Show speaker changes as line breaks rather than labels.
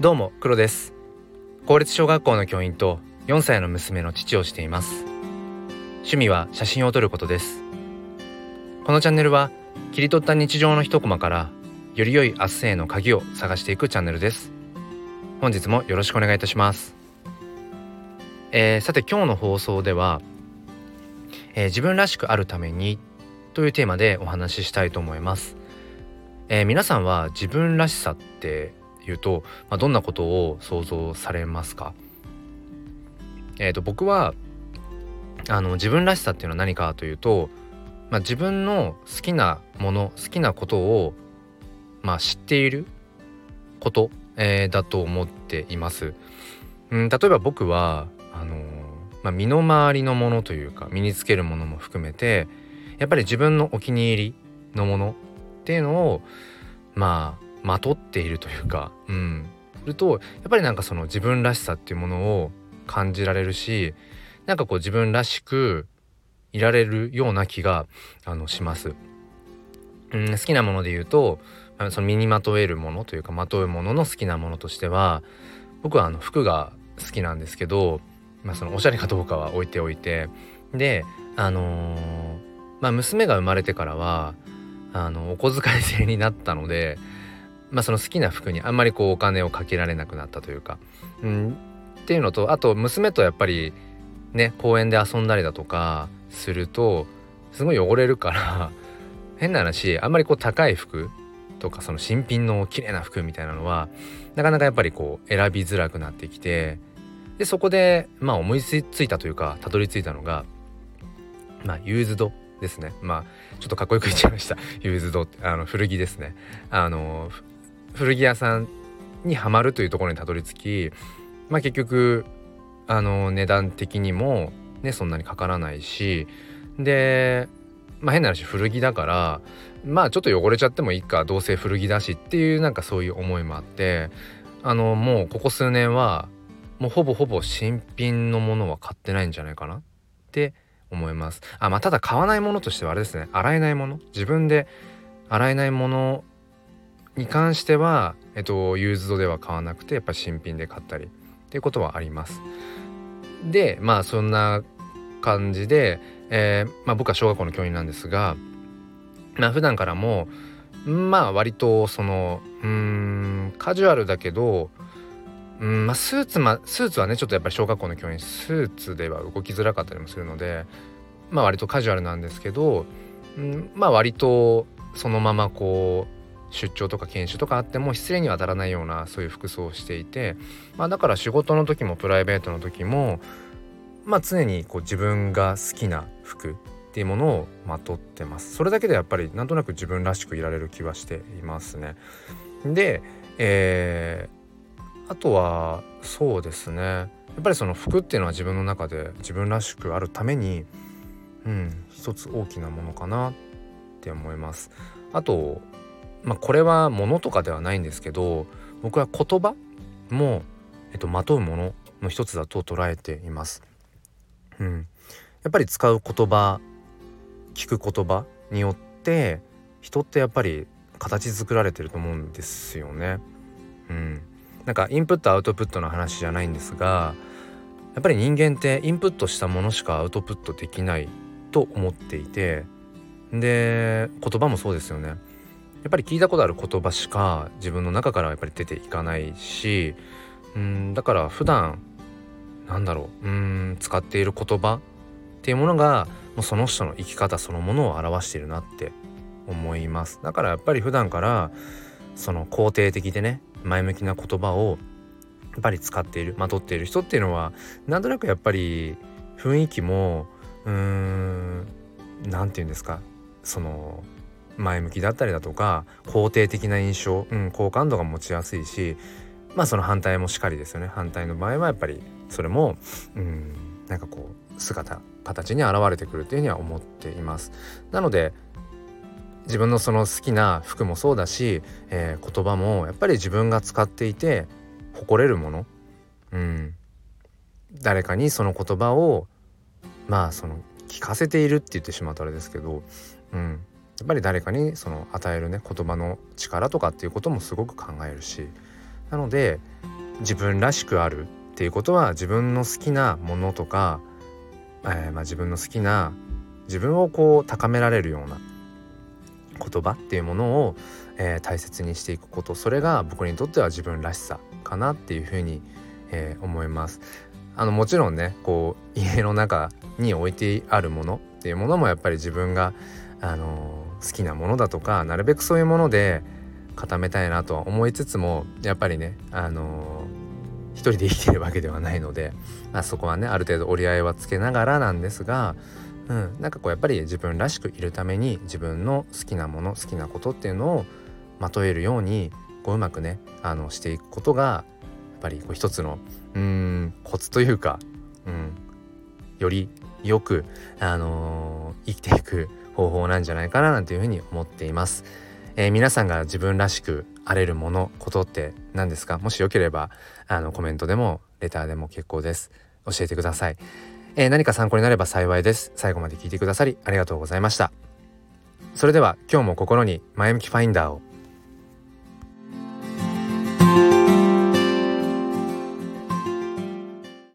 どうも黒です。公立小学校の教員と4歳の娘の父をしています。趣味は写真を撮ることです。このチャンネルは切り取った日常の一コマからより良い明日への鍵を探していくチャンネルです。本日もよろしくお願いいたします。えー、さて今日の放送では、えー、自分らしくあるためにというテーマでお話ししたいと思います、えー、皆さんは自分らしさっていうと、まあ、どんなことを想像されますか？えーと、僕はあの自分らしさっていうのは何かというと、まあ、自分の好きなもの好きなことを、まあ、知っていること、えー、だと思っています。うん、例えば僕はあのー、まあ、身の回りのものというか身につけるものも含めてやっぱり自分のお気に入りのものっていうのをまあまとっているというかうんするとやっぱりなんかその自分らしさっていうものを感じられるしなんかこう自分らしくいられるような気があのします。うん、好きなもので言うとその身にまとえるものというかまとうものの好きなものとしては僕はあの服が好きなんですけど、まあ、そのおしゃれかどうかは置いておいてであのー、まあ娘が生まれてからはあのお小遣い制になったのでまあ、その好きな服にあんまりこうお金をかけられなくなったというか、うん、っていうのとあと娘とやっぱりね公園で遊んだりだとかするとすごい汚れるから変な話あんまりこう高い服とかその新品の綺麗な服みたいなのはなかなかやっぱりこう選びづらくなってきてでそこでまあ思いついたというかたどり着いたのがまあユーズドですね。まあちょっとかっこよく言っちゃいました。ユーズドあの古着ですね。あの古着屋さんにはまるというところにたどり着きまあ結局あの値段的にもねそんなにかからないしでまあ変な話古着だからまあちょっと汚れちゃってもいいかどうせ古着だしっていうなんかそういう思いもあってあのもうここ数年はもうほぼほぼ新品のものは買ってないんじゃないかなって思います。あまあただ買わないものとしてはあれですね洗えないもの自分で洗えないものに関しては、えっと、ユーズドでは買わなくてやっぱ新品で買ったりっていうことはあります。でまあそんな感じで、えー、まあ、僕は小学校の教員なんですが、まあ、普段からもまあ割とそのうんカジュアルだけどうんまあ、スーツまスーツはねちょっとやっぱり小学校の教員スーツでは動きづらかったりもするのでまあ割とカジュアルなんですけど、うん、まあ割とそのままこう出張とか研修とかあっても失礼には当たらないようなそういう服装をしていて、まあ、だから仕事の時もプライベートの時も、まあ、常にこう自分が好きな服っていうものをまとってます。それだけでやっぱりなんとなく自分らしくいられる気はしていますね。で、えー、あとはそうですね。やっぱりその服っていうのは自分の中で自分らしくあるためにうん一つ大きなものかなって思います。あとまあ、これはものとかではないんですけど僕は言葉も、えっと、まとうものの一つだと捉えています。うん、やっぱり使う言葉聞く言葉によって人ってやっぱり形作られてると思うんですよね。うん、なんかインプットアウトプットの話じゃないんですがやっぱり人間ってインプットしたものしかアウトプットできないと思っていてで言葉もそうですよね。やっぱり聞いたことある言葉しか自分の中からはやっぱり出ていかないしうんだから普段なんだろううん使っている言葉っていうものがもうその人の生き方そのものを表しているなって思います。だからやっぱり普段からその肯定的でね前向きな言葉をやっぱり使っているまとっている人っていうのはなんとなくやっぱり雰囲気もうーん何て言うんですかその前向きだったりだとか肯定的な印象、うん、好感度が持ちやすいしまあその反対もしかりですよね。反対の場合はやっぱりそれもうんなんかこう姿形に現れてくるというふうには思っています。なので自分のその好きな服もそうだし、えー、言葉もやっぱり自分が使っていて誇れるもの、うん、誰かにその言葉をまあその聞かせているって言ってしまうとあれですけど、うん、やっぱり誰かにその与えるね言葉の力とかっていうこともすごく考えるしなので自分らしくあるっていうことは自分の好きなものとか、えー、ま、自分の好きな自分をこう高められるような言葉っていうものを、えー、大切にしていくことそれが僕にとっては自分らしさかなっていうふうに、えー、思います。あのもちろんねこう家の中に置いてあるものっていうものもやっぱり自分が、あの好きなものだとかなるべくそういうもので固めたいなとは思いつつもやっぱりね、あの一人で生きてるわけではないので、まあ、そこはねある程度折り合いはつけながらなんですが、うん、なんかこうやっぱり自分らしくいるために自分の好きなもの好きなことっていうのをまとえるようにこううまくねあのしていくことがやっぱりこう一つのうんコツというか、うん、よりよく、あのー、生きていく方法なんじゃないかななんていうふうに思っています。えー、皆さんが自分らしくあれるものことって何ですか？もしよければあのコメントでもレターでも結構です。教えてください、えー、何か参考になれば幸いです。最後まで聞いてくださりありがとうございました。それでは今日も心に前向きファインダーを